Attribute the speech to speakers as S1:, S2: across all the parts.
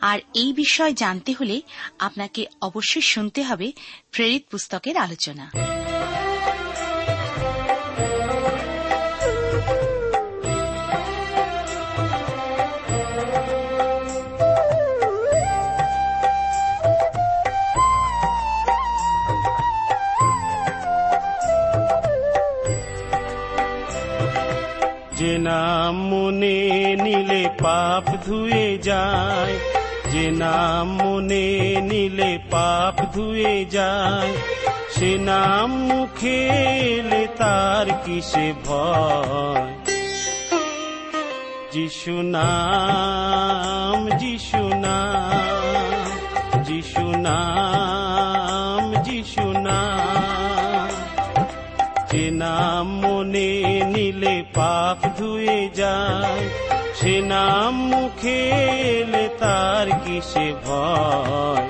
S1: আর এই বিষয় জানতে হলে আপনাকে অবশ্যই শুনতে হবে প্রেরিত পুস্তকের আলোচনা।
S2: যে নাম মনে নিলে পাপ ধুয়ে যায় যে নাম মনে নিলে পাপ ধুয়ে যায়, সে নাম মুখে এলে তার কিসে ভয়? যিশু নাম যিশু নাম যিশু নাম যিশু নাম। যে নাম মনে নিলে পাপ ধুয়ে যায় সে নাম মুখে এলে তার কিসে ভয়?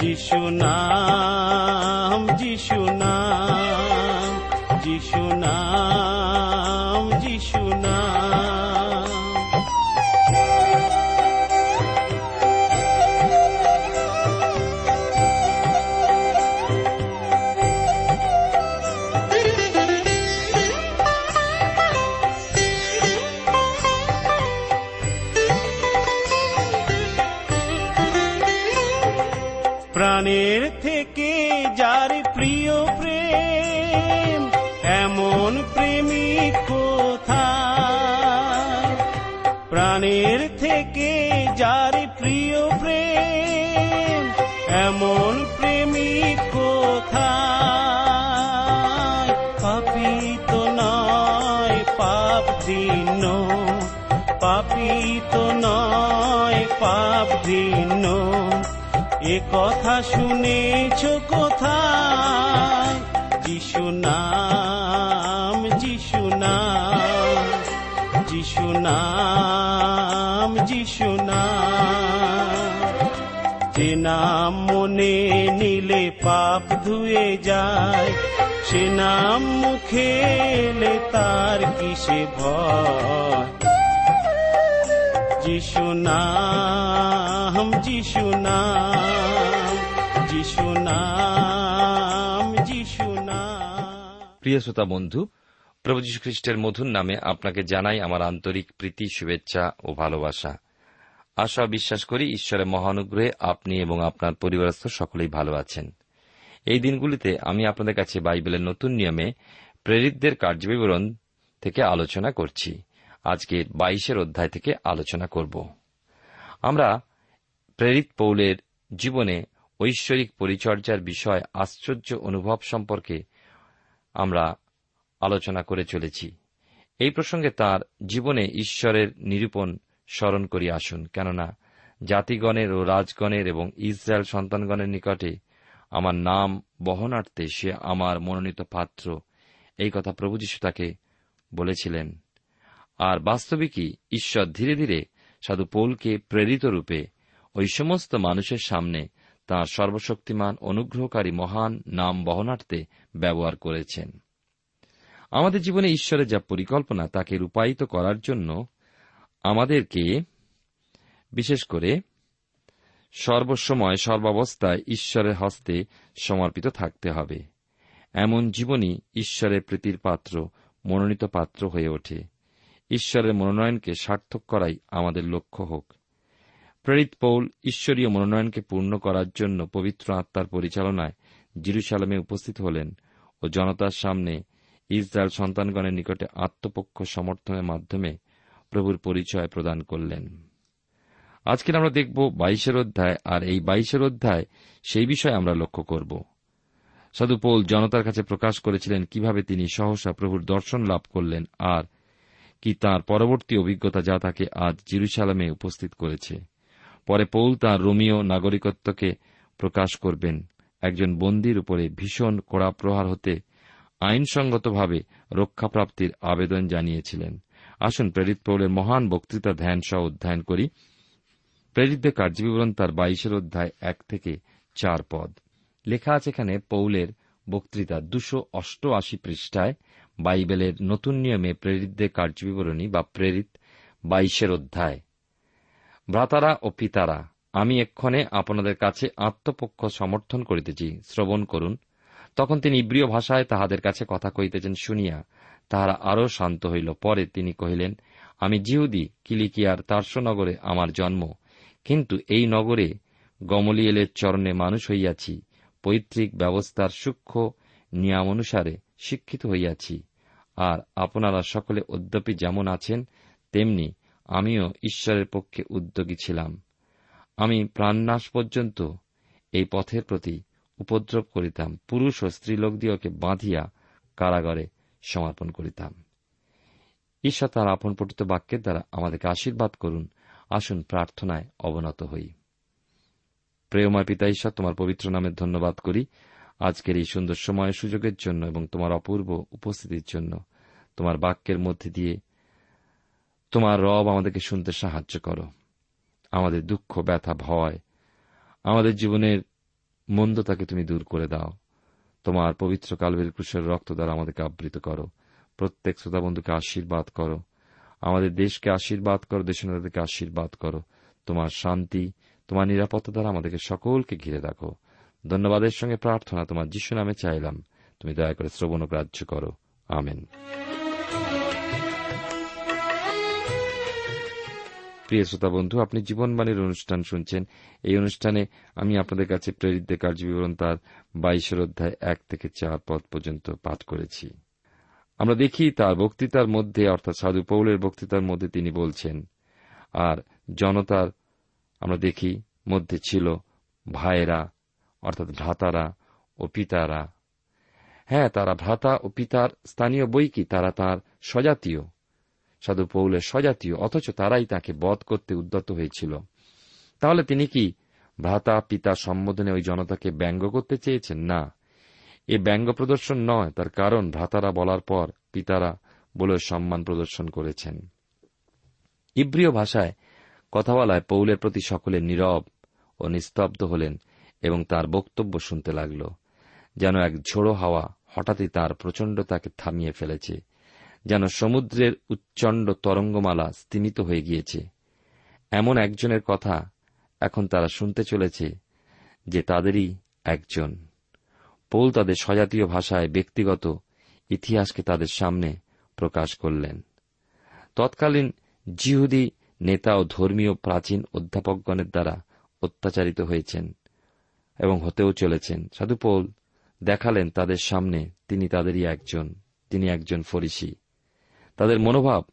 S2: যিশু নাম যিশু নাম যিশু নাম। এমন প্রেমিক কোথায়? প্রাণের থেকে যার প্রিয় প্রেম, এমন প্রেমিক কোথায়? পাপি তো নয় পাপ দিন পাপি তো নয় পাপ দিন এ কথা শুনেছ কোথায়? যিশু নাম নাম যিশু নাম যে নাম মনে নিলে পাপ ধুয়ে যায়, সে নাম মুখে এলে তার কিসে ভয়? যিশু নাম যিশু নাম যিশু নাম যিশু নাম।
S3: প্রিয় শ্রোতা বন্ধু প্রভু যীশু খ্রিস্টের মধুর নামে আপনাকে জানাই আমার আন্তরিক প্রীতি, শুভেচ্ছা ও ভালোবাসা। আশা বিশ্বাস করি ঈশ্বরের মহানুগ্রহে আপনি এবং আপনার পরিবারস্থ সকলেই ভালো আছেন। এই দিনগুলিতে আমি আপনাদের কাছে বাইবেলের নতুন নিয়মে প্রেরিতদের কার্যবিবরণ থেকে আলোচনা করছি। আজকে বাইশের অধ্যায় থেকে আলোচনা করব। আমরা প্রেরিত পৌলের জীবনে ঐশ্বরিক পরিচর্যার বিষয়, আশ্চর্য অনুভব সম্পর্কে আমরা আলোচনা করে চলেছি। এই প্রসঙ্গে তার জীবনে ঈশ্বরের নিরূপণ স্মরণ করি আসুন, কেননা জাতিগণের ও রাজগণের এবং ইসরায়েল সন্তানগণের নিকটে আমার নাম বহনার্থে সে আমার মনোনীত পাত্র। এই কথা প্রভু যীশু তাকে বলেছিলেন। আর বাস্তবিকই ঈশ্বর ধীরে ধীরে সাধু পৌলকে প্রেরিত রূপে ওই সমস্ত মানুষের সামনে তাঁর সর্বশক্তিমান, অনুগ্রহকারী, মহান নাম বহনার্থে ব্যবহার করেছেন। আমাদের জীবনে ঈশ্বরের যা পরিকল্পনা, তাকে রূপায়িত করার জন্য আমাদেরকে, বিশেষ করে সর্বসময়, সর্বাবস্থায় ঈশ্বরের হস্তে সমর্পিত থাকতে হবে। এমন জীবনই ঈশ্বরের প্রীতির পাত্র, মনোনীত পাত্র হয়ে ওঠে। ঈশ্বরের মনোনয়নকে সার্থক করাই আমাদের লক্ষ্য হোক। প্রেরিত পৌল ঈশ্বরীয় মনোনয়নকে পূর্ণ করার জন্য পবিত্র আত্মার পরিচালনায় জিরুসালামে উপস্থিত হলেন ও জনতার সামনে ইসরায়েল সন্তানগণের নিকটে আত্মপক্ষ সমর্থনের মাধ্যমে প্রভুর পরিচয় প্রদান করলেন। আজকে আমরা দেখব বাইশের অধ্যায়, আর এই বাইশের অধ্যায় সেই বিষয়ে আমরা লক্ষ্য করব। সাধু পৌল জনতার কাছে প্রকাশ করেছিলেন কীভাবে তিনি সহসা প্রভুর দর্শন লাভ করলেন, আর কি তার পরবর্তী অভিজ্ঞতা যা তাকে আজ জিরুসালামে উপস্থিত করেছে। পরে পৌল তাঁর রোমিও নাগরিকত্বকে প্রকাশ করবেন। একজন বন্দির উপরে ভীষণ কড়া প্রহার হতে আইনসঙ্গতভাবে রক্ষাপ্রাপ্তির আবেদন জানিয়েছিলেন। আসুন প্রেরিত পৌলের মহান বক্তৃতা ধ্যান সহ অধ্যয়ন করি। প্রেরিতদের কার্যবিবরণ তার বাইশের অধ্যায় এক থেকে চার পদ। লেখা আছে এখানে, পৌলের বক্তৃতা দুশো অষ্টআশি পৃষ্ঠায় বাইবেলের নতুন নিয়মে প্রেরিতদের কার্যবিবরণী বা প্রেরিত বাইশের অধ্যায়। ভ্রাতারা ও পিতারা, আমি এক্ষণে আপনাদের কাছে আত্মপক্ষ সমর্থন করিতেছি। শ্রবণ করুন। তখন তিনি ইব্রিয় ভাষায় তাহাদের কাছে কথা কহিতেছেন, শুনিয়া তাহারা আরও শান্ত হইল। পরে তিনি কহিলেন, আমি জিহুদি, কিলিকিয়ার তার্সনগরে আমার জন্ম। কিন্তু এই নগরে গমলিয়েলের চরণে মানুষ হইয়াছি, পৈতৃক ব্যবস্থার সূক্ষ্ম নিয়মানুসারে শিক্ষিত হইয়াছি। আর আপনারা সকলে অদ্যপি যেমন আছেন, তেমনি আমিও ঈশ্বরের পক্ষে উদ্যোগী ছিলাম। আমি প্রাণনাশ পর্যন্ত এই পথের প্রতি উপদ্রব করিতাম, পুরুষ ও স্ত্রীলোকদিওকে বাঁধিয়া কারাগারে সমর্পণ করিতাম। ঈশ্বর তার আপন পঠিত বাক্যের দ্বারা আমাদেরকে আশীর্বাদ করুন। আসুন প্রার্থনায় অবনত হই। প্রেমময় পিতা ঈশ্বর তোমার পবিত্র নামের ধন্যবাদ করি। আজকের এই সুন্দর সময় সুযোগের জন্য এবং তোমার অপূর্ব উপস্থিতির জন্য তোমার বাক্যের মধ্যে দিয়ে তোমার রব আমাদেরকে শুনতে সাহায্য করো। আমাদের দুঃখ, ব্যথা, ভয়, আমাদের জীবনের মন্দতাকে তুমি দূর করে দাও। তোমার পবিত্র কালবের ক্রুশের রক্ত দ্বারা আমাদেরকে আবৃত করো। প্রত্যেক শ্রোতাবন্ধুকে আশীর্বাদ করো। আমাদের দেশকে আশীর্বাদ করো দেশনাদেরকে আশীর্বাদ করো। তোমার শান্তি, তোমার নিরাপত্তা দ্বারা আমাদেরকে সকলকে ঘিরে রাখো। ধন্যবাদের সঙ্গে প্রার্থনা তোমার যিশু নামে চাইলাম। তুমি দয়া করে শ্রবণ গ্রাহ্য করো। আমেন। প্রিয় শ্রোতা বন্ধু, আপনি জীবনবাণীর অনুষ্ঠান শুনছেন। এই অনুষ্ঠানে আমি আপনাদের কাছে প্রেরিতদের কার্যবিবরণ তার বাইশের অধ্যায় এক থেকে চার পদ পর্যন্ত পাঠ করেছি। আমরা দেখি তার বক্তৃতার মধ্যে, অর্থাৎ সাধু পৌলের বক্তৃতার মধ্যে তিনি বলছেন, আর জনতার আমরা দেখি মধ্যে ছিল ভাইয়েরা, অর্থাৎ ভ্রাতারা ও পিতারা। হ্যাঁ তারা ভ্রাতা ও পিতার স্থানীয় বই কি? তারা তার স্বজাতীয়। সাধু পৌলের স্বজাতীয়, অথচ তারাই তাকে বধ করতে উদ্যত হয়েছিল। তাহলে তিনি কি ভ্রাতা পিতা সম্বোধনে ওই জনতাকে ব্যঙ্গ করতে চেয়েছেন? না। এ ব্যঙ্গ প্রদর্শন নয়, তার কারণ ভ্রাতারা বলার পর পিতারা বলে সম্মান প্রদর্শন করেছেন। ইব্রিয় ভাষায় কথা বলায় পৌলের প্রতি সকলে নীরব ও নিস্তব্ধ হলেন এবং তার বক্তব্য শুনতে লাগল, যেন এক ঝোড়ো হাওয়া হঠাৎই তার প্রচণ্ডতাকে থামিয়ে ফেলেছে। যেন সমুদ্রের উচ্চণ্ড তরঙ্গমালা স্তিমিত হয়ে গিয়েছে। এমন একজনের কথা এখন তারা শুনতে চলেছে, যে তাদেরই একজন। পৌল তাদের স্বজাতীয় ভাষায় ব্যক্তিগত ইতিহাসকে তাদের সামনে প্রকাশ করলেন। তৎকালীন জিহুদি নেতা ও ধর্মীয় প্রাচীন অধ্যাপকগণের দ্বারা অত্যাচারিত হয়েছেন এবং হতেও চলেছেন। সাধু পৌল দেখালেন তাদের সামনে তিনি তাদেরই একজন, তিনি একজন ফরিসি। তাদের মনোভাব।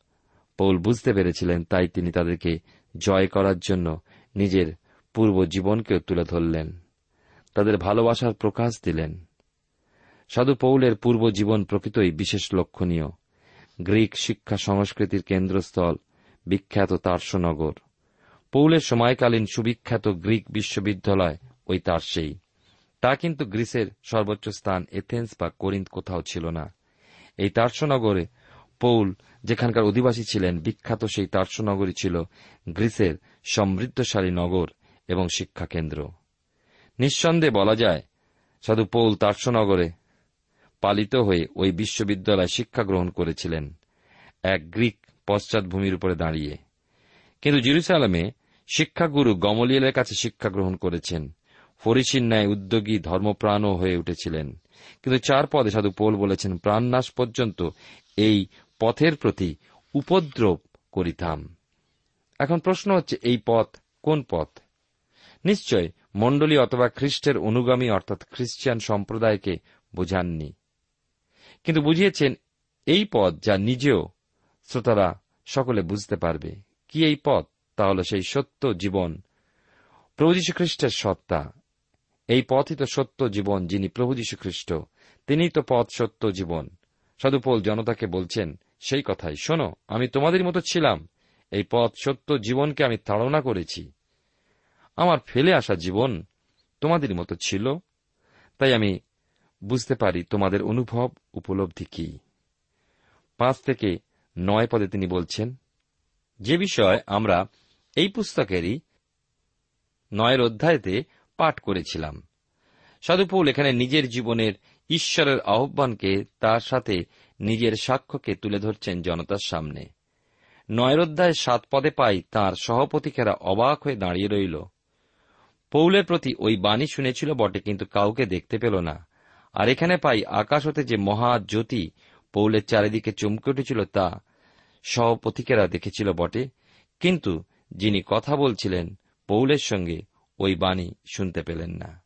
S3: পৌল বুঝতে পেরেছিলেন, তাই তিনি তাদেরকে জয় করার জন্য নিজের পূর্ব জীবনকেও তুলে ধরলেন। তাদের ভালোবাসার প্রকাশ দিলেন। সাধু পৌলের পূর্ব জীবন প্রকৃতই বিশেষ লক্ষণীয়। গ্রিক শিক্ষা সংস্কৃতির কেন্দ্রস্থল, বিখ্যাত তার্সনগর। পৌলের সময়কালীন সুবিখ্যাত গ্রিক বিশ্ববিদ্যালয় ওই তার্সেই তা কিন্তু গ্রিসের সর্বোচ্চ স্থান এথেন্স বা করিন্দ কোথাও ছিল না। এই তার্সনগরে পৌল যেখানকার অধিবাসী ছিলেন, বিখ্যাত সেই তার্সনগরী ছিল গ্রিসের সমৃদ্ধশালী নগর এবং শিক্ষা কেন্দ্র নিঃসন্দেহে বলা যায়, সাধু পৌল তার্সনগরে পালিত হয়ে ওই বিশ্ববিদ্যালয়ে শিক্ষা গ্রহণ করেছিলেন, এক গ্রিক পশ্চাৎভূমির উপরে দাঁড়িয়ে। কিন্তু জিরুসালামে শিক্ষাগুরু গমলিয়েলের কাছে শিক্ষা গ্রহণ করেছেন। ফরিসির ন্যায় উদ্যোগী, ধর্মপ্রাণও হয়ে উঠেছিলেন। কিন্তু চার পদে সাধু পোল বলেছেন, প্রাণনাশ পর্যন্ত এই পথের প্রতি উপদ্রব করিতাম। এখন প্রশ্ন হচ্ছে, এই পথ কোন পথ? নিশ্চয় মণ্ডলী অথবা খ্রিস্টের অনুগামী, অর্থাৎ খ্রিস্টিয়ান সম্প্রদায়কে বোঝাননি। কিন্তু বুঝিয়েছেন, এই পথ যা নিজেও শ্রোতারা সকলে বুঝতে পারবে। কি এই পথ? তা তাহলে সেই সত্য জীবন, প্রভু খ্রিস্টের সত্তা। এই পথই তো সত্য জীবন যিনি প্রভু খ্রিস্ট তিনিই তো পথ সত্য জীবন। সাধুপোল জনতাকে বলছেন, সেই কথাই। শোনো, আমি তোমাদের মতো ছিলাম। এই পথ সত্য জীবনকে আমি তাড়না করেছি। আমার ফেলে আসা জীবন তোমাদের মতো ছিল। তাই আমি বুঝতে পারি তোমাদের অনুভব উপলব্ধি কি। পাঁচ থেকে নয় পদে তিনি বলছেন, যে বিষয় আমরা এই পুস্তকেরই নয়ের অধ্যায়তে পাঠ করেছিলাম। সাধুপৌল এখানে নিজের জীবনের ঈশ্বরের আহ্বানকে তার সাথে নিজের সাক্ষ্যকে তুলে ধরছেন জনতার সামনে। নয়ের অধ্যায় সাত পদে পাই তাঁর সহপতিকেরা অবাক হয়ে দাঁড়িয়ে রইল। পৌলের প্রতি ওই বাণী শুনেছিল বটে, কিন্তু কাউকে দেখতে পেল না। আর এখানে পাই আকাশ হতে যে মহা জ্যোতি পৌলের চারিদিকে চমকে উঠেছিল, তা সহপথিকেরা দেখেছিল বটে। কিন্তু যিনি কথা বলছিলেন, পৌলের সঙ্গে ওই বাণী শুনতে পেলেন না।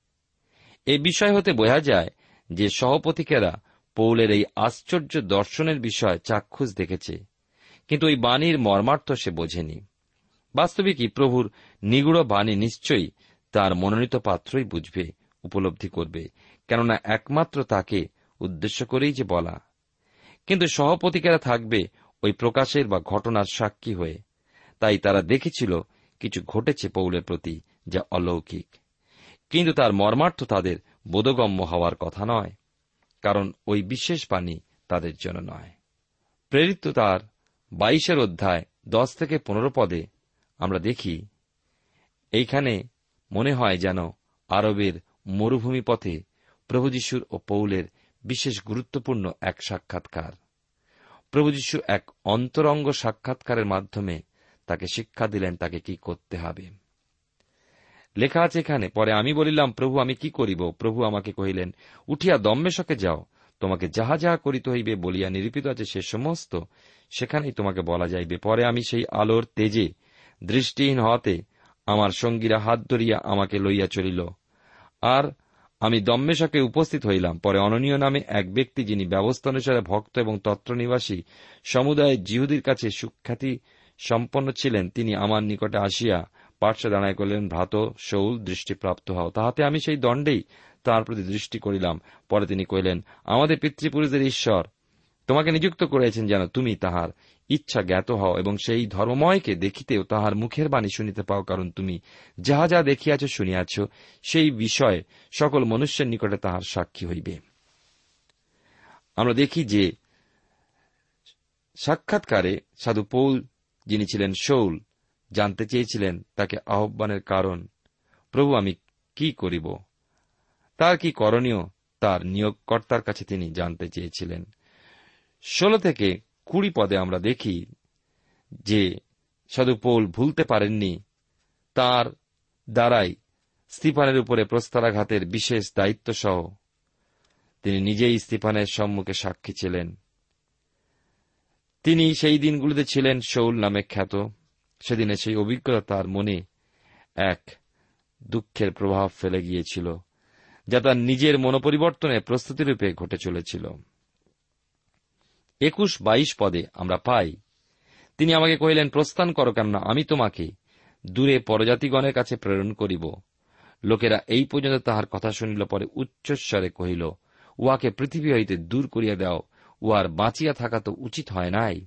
S3: এ বিষয় হতে বোঝা যায় যে সহপথিকেরা পৌলের এই আশ্চর্য দর্শনের বিষয় চাক্ষুষ দেখেছে, কিন্তু ওই বাণীর মর্মার্থ সে বোঝেনি। বাস্তবিকই প্রভুর নিগুড় বাণী নিশ্চয়ই তার মনোনীত পাত্রই বুঝবে, উপলব্ধি করবে, কেননা একমাত্র তাকে উদ্দেশ্য করেই যে বলা। কিন্তু সহপতিকেরা থাকবে ওই প্রকাশের বা ঘটনার সাক্ষী হয়ে। তাই তারা দেখেছিল কিছু ঘটেছে পৌলের প্রতি যা অলৌকিক। কিন্তু তার মর্মার্থ তাদের বোধগম্য হওয়ার কথা নয়, কারণ ওই বিশেষ বাণী তাদের জন্য নয়। প্রেরিত তার বাইশের অধ্যায় দশ থেকে পনেরো পদে আমরা দেখি, এইখানে মনে হয় যেন আরবের মরুভূমি পথে প্রভু যীশুর ও পৌলের বিশেষ গুরুত্বপূর্ণ এক সাক্ষাৎকার। প্রভু যীশু এক অন্তরঙ্গ সাক্ষাৎকারের মাধ্যমে তাকে শিক্ষা দিলেন তাকে কি করতে হবে। লেখা আছে এখানে, পরে আমি বলিলাম, প্রভু, আমি কি করিব? প্রভু আমাকে কহিলেন, উঠিয়া দম্মেশকে যাও, তোমাকে যাহা যাহা করিতে হইবে বলিয়া নিরূপিত আছে সে সমস্ত, সেখানেই তোমাকে বলা যাইবে, পরে আমি সেই আলোর তেজে, দৃষ্টিহীন হওয়াতে আমার সঙ্গীরা হাত ধরিয়া আমাকে লইয়া চলিল। আর আমি দম্মেশকে উপস্থিত হইলাম, পরে অননীয় নামে এক ব্যক্তি যিনি ব্যবস্থা অনুসারে ভক্ত এবং তত্ত্বনিবাসী, সমুদায়ের জিহুদির কাছে সুখ্যাতি সম্পন্ন ছিলেন, তিনি আমার নিকটে আসিয়া পার্শ্বে দাঁড়ায় করলেন, ভ্রাত শৌল দৃষ্টিপ্রাপ্ত হও। তাহাতে আমি সেই দণ্ডেই তাঁর প্রতি দৃষ্টি করিলাম। পরে তিনি কহিলেন, আমাদের পিতৃপুরুষদের ঈশ্বর, তোমাকে নিযুক্ত করেছেন যেন তুমি তাহার ইচ্ছা জ্ঞাত হও এবং সেই ধর্মময়কে দেখিতেও তাহার মুখের বাণী শুনিতে পাও, কারণ তুমি যাহা যা দেখিয়াছ, শুনিয়াছ, সেই বিষয়ে সকল মনুষ্যের নিকটে তাহার সাক্ষী হইবে। আমরা দেখি যে সাক্ষাৎকারে সাধু পৌল যিনি ছিলেন শৌল জানতে চেয়েছিলেন তাকে আহ্বানের কারণ। প্রভু, আমি কি করিব? তার কি করণীয়? তার নিয়োগকর্তার কাছে তিনি জানতে চেয়েছিলেন। ষোলো থেকে কুড়ি পদে আমরা দেখি যে সাধু পৌল ভুলতে পারেননি। তার দ্বারাই স্তিফানের উপরে প্রস্তারাঘাতের বিশেষ দায়িত্ব সহ তিনি নিজেই স্তিফানের সম্মুখে সাক্ষী ছিলেন। তিনি সেই দিনগুলিতে ছিলেন শৌল নামে খ্যাত। সেদিনে সেই অভিজ্ঞতা তার মনে এক দুঃখের প্রভাব ফেলে গিয়েছিল, যা তার নিজের মনোপরিবর্তনে প্রস্তুতিরূপে ঘটে চলেছিল। একুশ বাইশ পদে আমরা পাই। তিনি আমাকে কহিলেন, প্রস্থান করো কেননা, আমি তোমাকে দূরে পরজাতিগণের কাছে প্রেরণ করিব। লোকেরা এই পর্যন্ত তাহার কথা শুনিল, পরে উচ্চস্বরে কহিল, উহাকে পৃথিবী হইতে দূর করিয়া দাও, উহার বাঁচিয়া থাকা তো উচিত হয় নাই।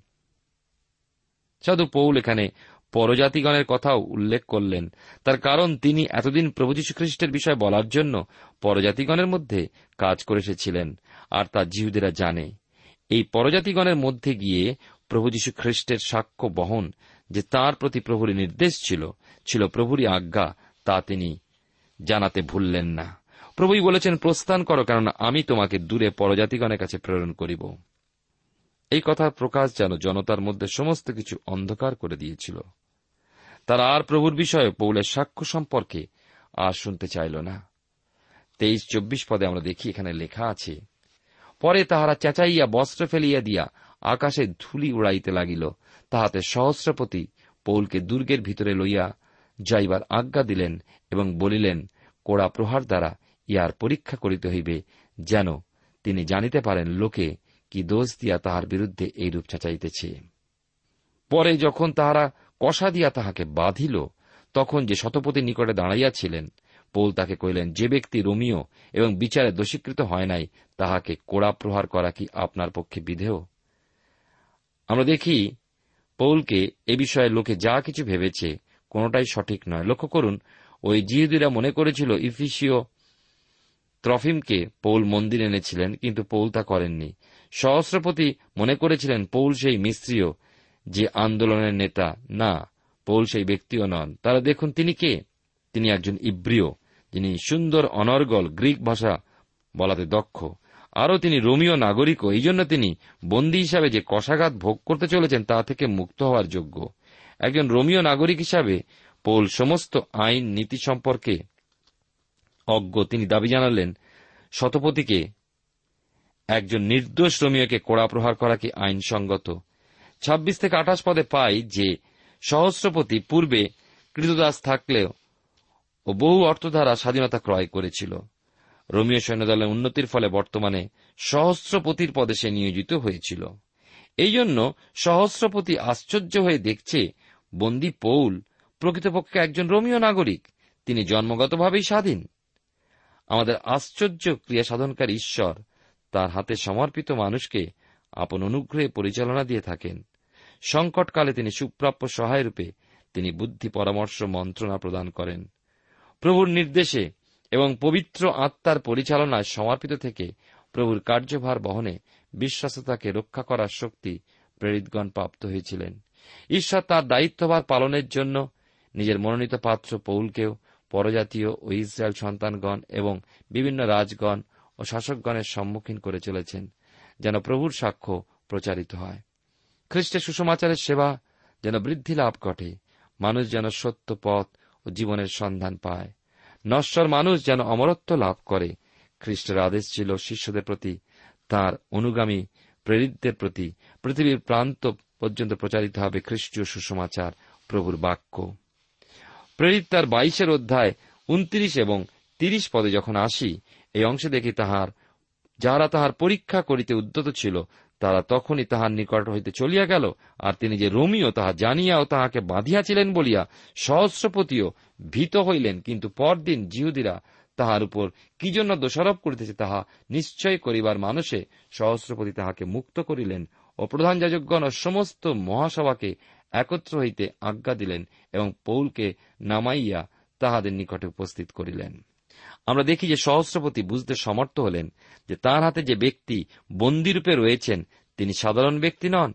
S3: সাধু পৌল এখানে পরজাতিগণের কথাও উল্লেখ করলেন। তার কারণ তিনি এতদিন প্রভু যীশুখ্রিস্টের বিষয় বলার জন্য পরজাতিগণের মধ্যে কাজ করে এসেছিলেন, আর তা জিহুদেরা জানে। এই পরজাতিগণের মধ্যে গিয়ে প্রভু যীশু খ্রিস্টের সাক্ষ্য বহন যে তার প্রতি প্রভুরই নির্দেশ ছিল ছিল প্রভুরই আজ্ঞা, তা তিনি জানাতে ভুললেন না। প্রভুই বলেছেন, প্রস্থান করো কেননা আমি তোমাকে দূরে পরজাতিগণের কাছে প্রেরণ করিব। এই কথার প্রকাশ যেন জনতার মধ্যে সমস্ত কিছু অন্ধকার করে দিয়েছিল। তারা আর প্রভুর বিষয়ে পৌলের সাক্ষ্য সম্পর্কে আর শুনতে চাইল না। তেইশ চব্বিশ পদে আমরা দেখি এখানে লেখা আছে, পরে তাহারা চেঁচাইয়া বস্ত্র ফেলিয়া দিয়া আকাশে ধুলি উড়াইতে লাগিল, তাহাতে সহস্রপতি পৌলকে দুর্গের ভিতরে লইয়া যাইবার আজ্ঞা দিলেন এবং বলিলেন, কোড়া প্রহার দ্বারা ইহার পরীক্ষা করিতে হইবে, যেন তিনি জানিতে পারেন লোকে কি দোষ দিয়া তাহার বিরুদ্ধে এইরূপ চাচাইতেছে। পরে যখন তাহারা কষা দিয়া তাহাকে বাঁধিল, তখন যে শতপতির নিকটে দাঁড়াইয়াছিলেন, পৌল তাকে কহিলেন, যে ব্যক্তি রোমিও এবং বিচারে দোষীকৃত হয় নাই, তাহাকে কোড়া প্রহার করা কি আপনার পক্ষে বিধেয়? আমরা দেখি পৌলকে এ বিষয়ে লোকে যা কিছু ভেবেছে, কোনটাই সঠিক নয়। লক্ষ্য করুন, ওই জিহুদিরা মনে করেছিল ইফিসীয় ত্রফিমকে পৌল মন্দির এনেছিলেন, কিন্তু পৌল তা করেননি। সহস্রপতি মনে করেছিলেন পৌল সেই মিস্ত্রিও যে আন্দোলনের নেতা, না, পৌল সেই ব্যক্তিও নন। তারা দেখুন, তিনি কে? তিনি একজন ইব্রিয়, যিনি সুন্দর, অনর্গল, গ্রিক ভাষা বলাতে দক্ষ। আরও তিনি রোমিও নাগরিকও এই জন্য তিনি বন্দী হিসাবে যে কষাঘাত ভোগ করতে চলেছেন, তা থেকে মুক্ত হওয়ার যোগ্য। একজন রোমিও নাগরিক হিসাবে পৌল সমস্ত আইন, নীতি সম্পর্কে অজ্ঞ। তিনি দাবি জানালেন শতপতিকে একজন নির্দোষ রোমিওকে কোড়া প্রহার করা কি আইনসঙ্গত? ছাব্বিশ থেকে আঠাশ পদে পাই যে সহস্রপতি পূর্বে কৃতদাস থাকলেও ও বহু অর্থ দ্বারা স্বাধীনতা ক্রয় করেছিল। রোমিও সৈন্যদলের উন্নতির ফলে বর্তমানে সহস্রপতির পদে সে নিয়োজিত হয়েছিল। এই জন্য সহস্রপতি আশ্চর্য হয়ে দেখছে বন্দী পৌল প্রকৃতপক্ষে একজন রোমীয় নাগরিক। তিনি জন্মগতভাবেই স্বাধীন। আমাদের আশ্চর্য ক্রিয়া সাধনকারী ঈশ্বর তার হাতে সমর্পিত মানুষকে আপন অনুগ্রহে পরিচালনা দিয়ে থাকেন। সংকটকালে তিনি সুপ্রাপ্য সহায় রূপে তিনি বুদ্ধি পরামর্শ মন্ত্রণা প্রদান করেন। প্রভুর নির্দেশে এবং পবিত্র আত্মার পরিচালনায় সমর্পিত থেকে প্রভুর কার্যভার বহনে বিশ্বাসতাকে রক্ষা করার শক্তি প্রেরিতগণ প্রাপ্ত হয়েছিলেন। ঈশ্বর তার দায়িত্বভার পালনের জন্য নিজের মনোনীত পাত্র পৌলকেও পরজাতীয় ও ইসরায়েল সন্তানগণ এবং বিভিন্ন রাজগণ ও শাসকগণের সম্মুখীন করে চলেছেন, যেন প্রভুর সাক্ষ্য প্রচারিত হয়। খ্রিস্টের সুষমাচারের সেবা যেন বৃদ্ধি লাভ ঘটে, মানুষ যেন সত্য পথ ও জীবনের সন্ধান পায়। নশ্বর মানুষ যেন অমরত্ব লাভ করে, খ্রিস্টের আদেশ ছিল শিষ্যদের প্রতি, তার অনুগামী প্রেরিতদের প্রতি। পৃথিবীর প্রান্ত পর্যন্ত প্রচারিত হবে খ্রিস্টীয় সুষমাচার প্রভুর বাক্য। প্রেরিত তার বাইশের অধ্যায় উনত্রিশ এবং তিরিশ পদে যখন আসি, এই অংশে দেখি তাহার, যাহারা তাহার পরীক্ষা করিতে উদ্যত ছিল তারা তখনই তাহার নিকট হইতে চলিয়া গেল, আর তিনি যে রোমিও তাহা জানিয়া ও তাহাকে বাঁধিয়াছিলেন বলিয়া সহস্রপতিও ভীত হইলেন। কিন্তু পরদিন জিহুদিরা তাহার উপর কি জন্য দোষারোপ করিতেছে তাহা নিশ্চয় করিবার মানুষে সহস্রপতি তাহাকে মুক্ত করিলেন ও প্রধান যাজকগণ সমস্ত মহাসভাকে একত্র হইতে আজ্ঞা দিলেন এবং পৌলকে নামাইয়া তাহাদের নিকটে উপস্থিত করিলেন। আমরা দেখি যে সহস্রপতি বুঝতে সমর্থ হলেন যে তাঁর হাতে যে ব্যক্তি বন্দিরূপে রয়েছেন, তিনি সাধারণ ব্যক্তি নন,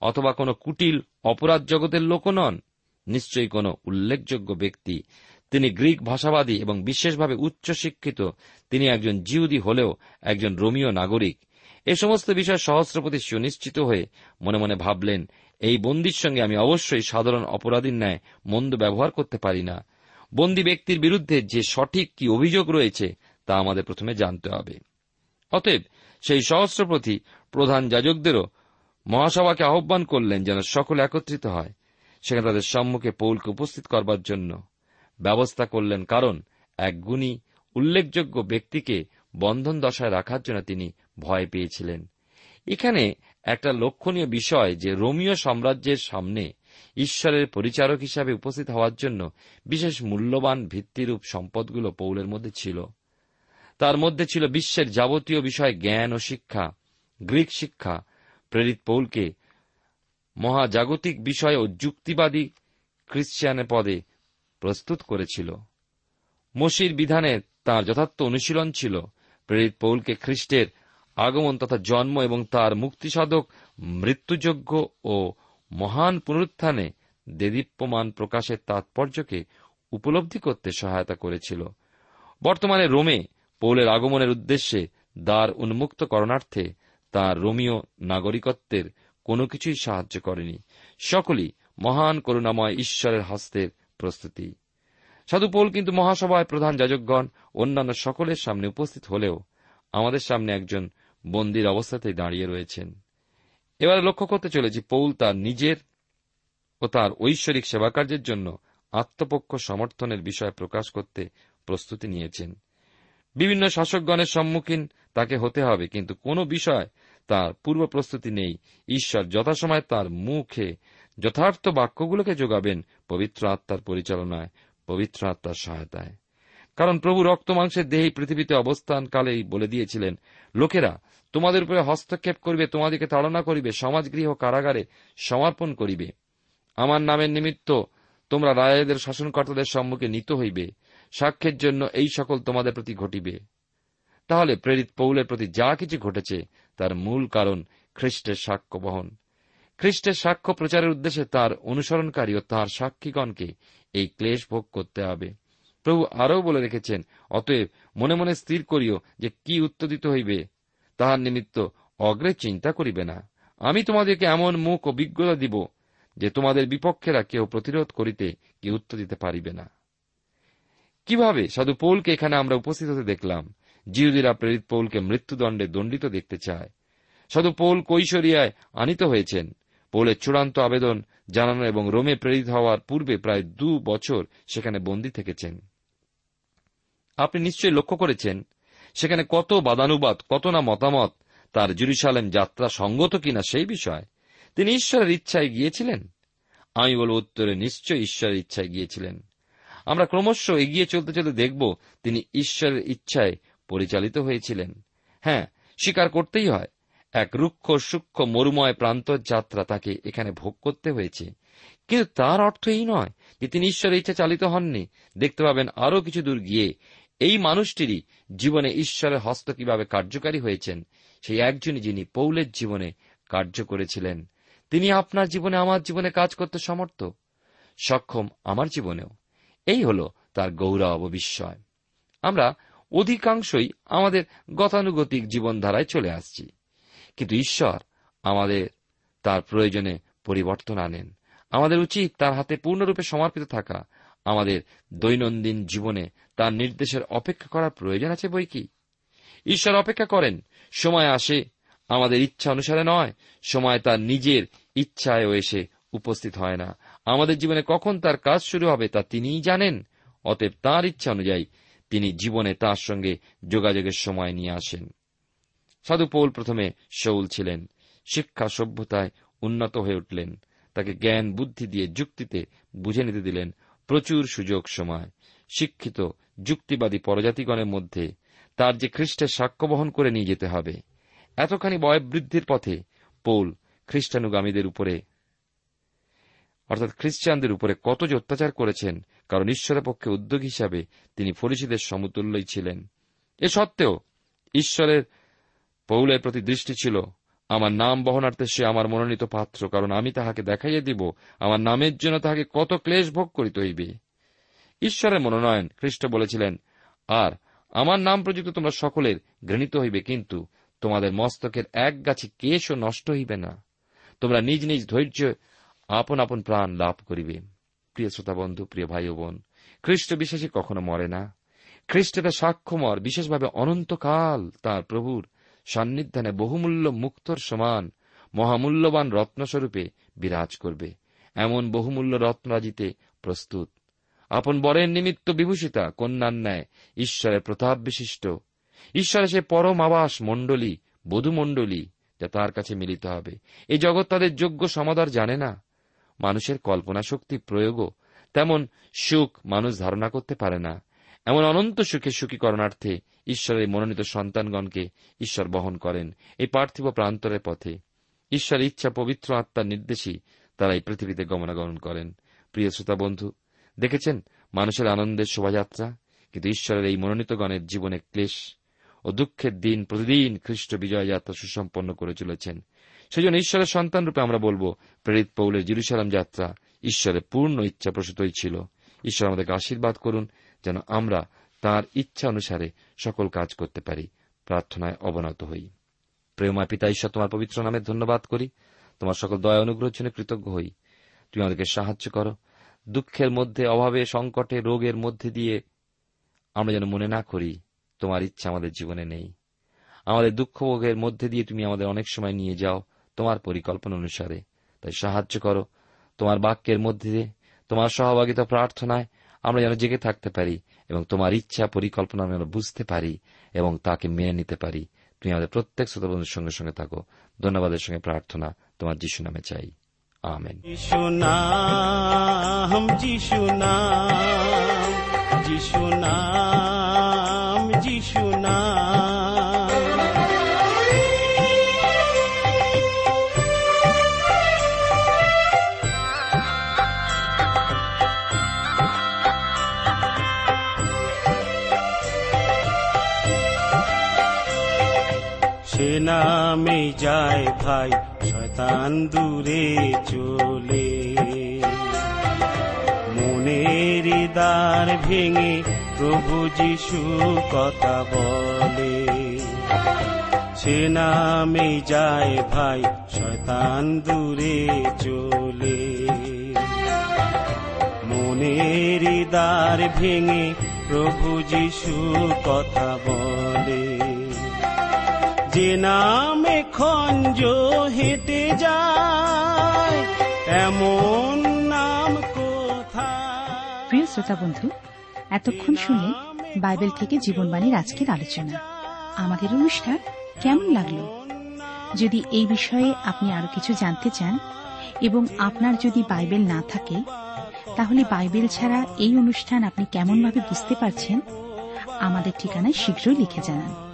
S3: অথবা কোন কুটিল অপরাধ জগতের লোকও নন। নিশ্চয়ই কোন উল্লেখযোগ্য ব্যক্তি, তিনি গ্রিক ভাষাবাদী এবং বিশেষভাবে উচ্চশিক্ষিত, তিনি একজন জিউদি হলেও একজন রোমীয় নাগরিক। এ সমস্ত বিষয় সহস্রপতি সুনিশ্চিত হয়ে মনে মনে ভাবলেন, এই বন্দির সঙ্গে আমি অবশ্যই সাধারণ অপরাধীর ন্যায় মন্দ ব্যবহার করতে পারি না। বন্দী ব্যক্তির বিরুদ্ধে যে সঠিক কি অভিযোগ রয়েছে তা আমাদের প্রথমে জানতে হবে। অতএব সেই সহস্রপ্রতি প্রধান যাজকদেরও মহাসভাকে আহ্বান করলেন যেন সকলে একত্রিত হয়। সেখানে তাদের সম্মুখে পৌলকে উপস্থিত করবার জন্য ব্যবস্থা করলেন কারণ এক গুণী, উল্লেখযোগ্য ব্যক্তিকে বন্ধন দশায় রাখার জন্য তিনি ভয় পেয়েছিলেন। এখানে একটা লক্ষণীয় বিষয় যে রোমীয় সাম্রাজ্যের সামনে ঈশ্বরের পরিচারক হিসাবে উপস্থিত হওয়ার জন্য বিশেষ মূল্যবান ভিত্তিরূপ সম্পদগুলো পৌলের মধ্যে ছিল। তার মধ্যে ছিল বিশ্বের যাবতীয় বিষয়ে জ্ঞান ও শিক্ষা, গ্রিক শিক্ষা। প্রেরিত পৌলকে মহাজাগতিক বিষয় ও যুক্তিবাদী খ্রিস্টিয়ানের পদে প্রস্তুত করেছিল। মসির বিধানে তার যথার্থ অনুশীলন ছিল। প্রেরিত পৌলকে খ্রিস্টের আগমন তথা জন্ম এবং তার মুক্তিসাধক মৃত্যুযোগ্য ও মহান পুনরুত্থানে দেদীপ্যমান প্রকাশের তাৎপর্যকে উপলব্ধি করতে সহায়তা করেছিল। বর্তমানে রোমে পৌলের আগমনের উদ্দেশ্যে দ্বার উন্মুক্ত করণার্থে তার রোমীয় নাগরিকত্বের কোনো কিছুই সাহায্য করেনি। সকলই মহান করুণাময় ঈশ্বরের হস্তের প্রস্তুতি। সাধু পৌল কিন্তু মহাসভায় প্রধান যাজকগণ, অন্যান্য সকলের সামনে উপস্থিত হলেও আমাদের সামনে একজন বন্দির অবস্থাতেই দাঁড়িয়ে রয়েছেন। এবারে লক্ষ্য করতে চলেছি পৌল তার নিজের ও তার ঐশ্বরিক সেবাকার্যের জন্য আত্মপক্ষ সমর্থনের বিষয় প্রকাশ করতে প্রস্তুতি নিয়েছেন। বিভিন্ন শাসকগণের সম্মুখীন তাকে হতে হবে, কিন্তু কোনো বিষয় তার পূর্ব প্রস্তুতি নেই। ঈশ্বর যথাসময় তার মুখে যথার্থ বাক্যগুলোকে যোগাবেন পবিত্র আত্মার পরিচালনায়, পবিত্র আত্মার সহায়তায়। কারণ প্রভু রক্ত মাংসের দেহেই পৃথিবীতে অবস্থানকালেই বলে দিয়েছিলেন, লোকেরা তোমাদের উপরে হস্তক্ষেপ করিবে তোমাদেরকে তাড়না করিবে, সমাজগৃহ কারাগারে সমর্পণ করিবে। আমার নামের নিমিত্ত তোমরা রাজাদের শাসনকর্তাদের সম্মুখে নিত হইবে। সাক্ষ্যের জন্য এই সকল তোমাদের প্রতি ঘটিবে। তাহলে প্রেরিত পৌলের প্রতি যা কিছু ঘটেছে, তার মূল কারণ খ্রিস্টের সাক্ষ্য বহন। খ্রিস্টের সাক্ষ্য প্রচারের উদ্দেশ্যে তার অনুসরণকারী ও তাঁর সাক্ষীগণকে এই ক্লেশ ভোগ করতে হবে। প্রভু আরও বলে রেখেছেন, অতএব মনে মনে স্থির করিও যে কি উত্তর দিতে হইবে তাহার নিমিত্ত অগ্রে চিন্তা করিবে না। আমি তোমাদেরকে এমন মুখ অভিজ্ঞতা দিব যে তোমাদের বিপক্ষেরা কেউ প্রতিরোধ করিতে কি উত্তর দিতে পারিবে না। কীভাবে সাধু পৌলকে এখানে আমরা উপস্থিত হতে দেখলাম? জিহুদিরা প্রেরিত পৌলকে মৃত্যুদণ্ডে দণ্ডিত দেখতে চায়। সাধু পৌল কৈশরিয়ায় আনিত হয়েছেন। পৌলের চূড়ান্ত আবেদন জানানো এবং রোমে প্রেরিত হওয়ার পূর্বে প্রায় দু বছর সেখানে বন্দী থেকেছেন। আপনি নিশ্চয়ই লক্ষ্য করেছেন সেখানে কত বাদানুবাদ, কত না মতামত, তার জুরুসালেম যাত্রা সঙ্গত কিনা সেই বিষয়, তিনি ঈশ্বরের ইচ্ছায় গিয়েছিলেন? আমি বলব উত্তরে, নিশ্চয় ঈশ্বরের ইচ্ছায় গিয়েছিলেন। আমরা ক্রমশ এগিয়ে চলতে চলতে দেখব, তিনি ঈশ্বরের ইচ্ছায় পরিচালিত হয়েছিলেন। হ্যাঁ স্বীকার করতেই হয়, এক রুক্ষ, সূক্ষ্ম, মরুময় প্রান্তর যাত্রা তাকে এখানে ভোগ করতে হয়েছে। কিন্তু তার অর্থ এই নয় যে তিনি ঈশ্বরের ইচ্ছা চালিত হননি। দেখতে পাবেন আরও কিছু দূর গিয়ে এই মানুষটিরই জীবনে ঈশ্বরের হস্ত কীভাবে কার্যকারী হয়েছেন, সেই একজনই যিনি পৌলের জীবনে কার্য করেছিলেন। তিনি আপনার জীবনে আমার জীবনে কাজ করতে সমর্থ? সক্ষম আমার জীবনেও। এই হল তার গৌরব বিস্ময়। আমরা অধিকাংশই আমাদের গতানুগতিক জীবনধারায় চলে আসছি। কিন্তু ঈশ্বর আমাদের তার প্রয়োজনে পরিবর্তন আনেন। আমাদের উচিত তার হাতে পূর্ণরূপে সমর্পিত থাকা আমাদের দৈনন্দিন জীবনে তার নির্দেশের অপেক্ষা করার প্রয়োজন আছে বই কি? ঈশ্বর অপেক্ষা করেন, সময় আসে আমাদের ইচ্ছা অনুসারে নয়, সময় তার নিজের ইচ্ছায়ও এসে উপস্থিত হয় না। আমাদের জীবনে কখন তার কাজ শুরু হবে তা তিনিই জানেন, অতএব তাঁর ইচ্ছা অনুযায়ী তিনি জীবনে তার সঙ্গে যোগাযোগের সময় নিয়ে আসেন। সাধু পৌল প্রথমে শৌল ছিলেন, শিক্ষা সভ্যতায় উন্নত হয়ে উঠলেন, তাকে জ্ঞান, বুদ্ধি দিয়ে যুক্তিতে বুঝে নিতে দিলেন প্রচুর সুযোগ সময়। শিক্ষিত, যুক্তিবাদী পরজাতিগণের মধ্যে তার যে খ্রিস্টের সাক্ষ্য বহন করে নিয়ে যেতে হবে, এতখানি বয়বৃদ্ধির পথে পৌল খ্রিস্টানুগামীদের উপরে, অর্থাৎ খ্রিস্টানদের উপরে কত যে অত্যাচার করেছেন, কারণ ঈশ্বরের পক্ষে উদ্যোগ হিসাবে তিনি ফরিসিদের সমতুল্যই ছিলেন। এ সত্ত্বেও ঈশ্বরের, পৌলের প্রতি দৃষ্টি ছিল আমার নাম বহনার্থে সে আমার মনোনীত পাত্র, কারণ আমি তাহাকে দেখাইয়া দিব, আমার নামের জন্য তাহাকে কত ক্লেশ ভোগ করিতে হইবে। ঈশ্বরের মনোনয়ন খ্রিস্ট বলেছিলেন, আর আমার নাম প্রযুক্ত তোমরা সকলের ঘৃণিত হইবে, কিন্তু তোমাদের মস্তকের এক গাছি কেশও নষ্ট হইবে না। তোমরা নিজ নিজ ধৈর্য আপন আপন প্রাণ লাভ করিবে। প্রিয় শ্রোতা বন্ধু, প্রিয় ভাই বোন খ্রিস্ট বিশ্বাসী কখনো মরে না। খ্রিস্টের সাক্ষ্যমর বিশেষভাবে অনন্তকাল তার প্রভুর সান্নিধ্যানে বহুমূল্য মুক্তর সমান, মহামূল্যবান রত্নস্বরূপে বিরাজ করবে। এমন বহুমূল্য রত্নরাজিতে প্রস্তুত। আপন বরের নিমিত্ত বিভূষিতা কন্যার ন্যায় ঈশ্বরের প্রতাপ বিশিষ্ট। ঈশ্বরের সে পরম আবাস মণ্ডলী, বধুমণ্ডলী, যা তার কাছে মিলিত হবে। এই জগৎ তাদের যোগ্য সমাদার জানে না। মানুষের কল্পনা শক্তি প্রয়োগও তেমন সুখ মানুষ ধারণা করতে পারে না। এমন অনন্ত সুখে সুখী করণার্থে ঈশ্বরের মনোনীত সন্তানগণকে ঈশ্বর বহন করেন এই পার্থিব প্রান্তরের পথে। ঈশ্বরের ইচ্ছা পবিত্র আত্মার নির্দেশই তারা এই পৃথিবীতে গমনাগমন করেন। প্রিয় শ্রোতা বন্ধু, দেখেছেন মানুষের আনন্দের শোভাযাত্রা, কিন্তু ঈশ্বরের এই মনোনীত গণের জীবনে ক্লেশ ও দুঃখের দিন প্রতিদিন খ্রিস্ট বিজয় যাত্রা সুসম্পন্ন করে চলেছেন। সেই জন্য ঈশ্বরের সন্তান রূপে আমরা বলব, প্রেরিত পৌলের জিরুসালাম যাত্রা ঈশ্বরের পূর্ণ ইচ্ছা প্রসূতই ছিল। ঈশ্বর আমাদেরকে আশীর্বাদ করুন যেন আমরা তার ইচ্ছা অনুসারে সকল কাজ করতে পারি, প্রার্থনায় অবনত হই। প্রেমা পিতা ঈশ্বর, তোমার পবিত্র নামে ধন্যবাদ করি। তোমার সকল দয়া অনুগ্রহের জন্য কৃতজ্ঞ হই। তুমি আমাদেরকে সাহায্য করো। দুঃখের মধ্যে, অভাবে, সংকটে, রোগের মধ্যে দিয়ে আমরা যেন মনে না করি, তোমার ইচ্ছা আমাদের জীবনে নেই। আমাদের দুঃখ ভোগের মধ্যে দিয়ে তুমি আমাদের অনেক সময় নিয়ে যাও, তোমার পরিকল্পনা অনুসারে। তাই সাহায্য করো। তোমার বাক্যের মধ্যে দিয়ে, তোমার সহভাগিতা প্রার্থনায় আমরা যেন জেগে থাকতে পারি এবং তোমার ইচ্ছা পরিকল্পনা যেন বুঝতে পারি এবং তাকে মেনে নিতে পারি। তুমি আমাদের প্রত্যেক শ্রোতাবন্ধুর সঙ্গে সঙ্গে থাকো। ধন্যবাদের সঙ্গে প্রার্থনা তোমার যিশু নামে চাই। আমেন।
S2: যিশু নাম যিশু নাম যিশু নাম। যায় ভাই, শয়তান দূরে চলে। মনের দ্বার ভেঙে প্রভু যিশু কথা বলে। সে নামে যায় ভাই, শয়তান দূরে চলে। মনের দ্বার ভেঙে প্রভু যিশু কথা বলে। যে নামে খঞ্জ হেঁটে যায় এমন নাম কোথায়?
S1: প্রিয় শ্রোতা বন্ধু এতক্ষণ শুনলেন বাইবেল থেকে জীবনবাণীর আজকের আলোচনা। আমাদের অনুষ্ঠান কেমন লাগল? যদি এই বিষয়ে আপনি আরও কিছু জানতে চান এবং আপনার যদি বাইবেল না থাকে তাহলে বাইবেল ছাড়া এই অনুষ্ঠান আপনি কেমনভাবে বুঝতে পারছেন আমাদের ঠিকানায় শীঘ্রই লিখে জানান।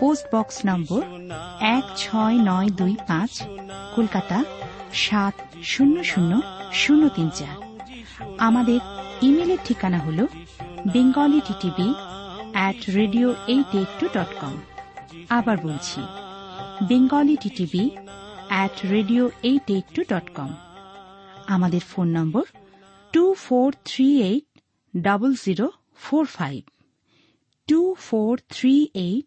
S1: post box number এক ছয় নয় দুই পাঁচ, কলকাতা সাত শূন্য শূন্য শূন্য তিন চার। আমাদের ইমেলের ঠিকানা হল Bengali TTV at radio eight eight two dot com আবার বলছি Bengali TTV at radio eight eight two dot com আমাদের phone number two four three eight double zero four five two four three eight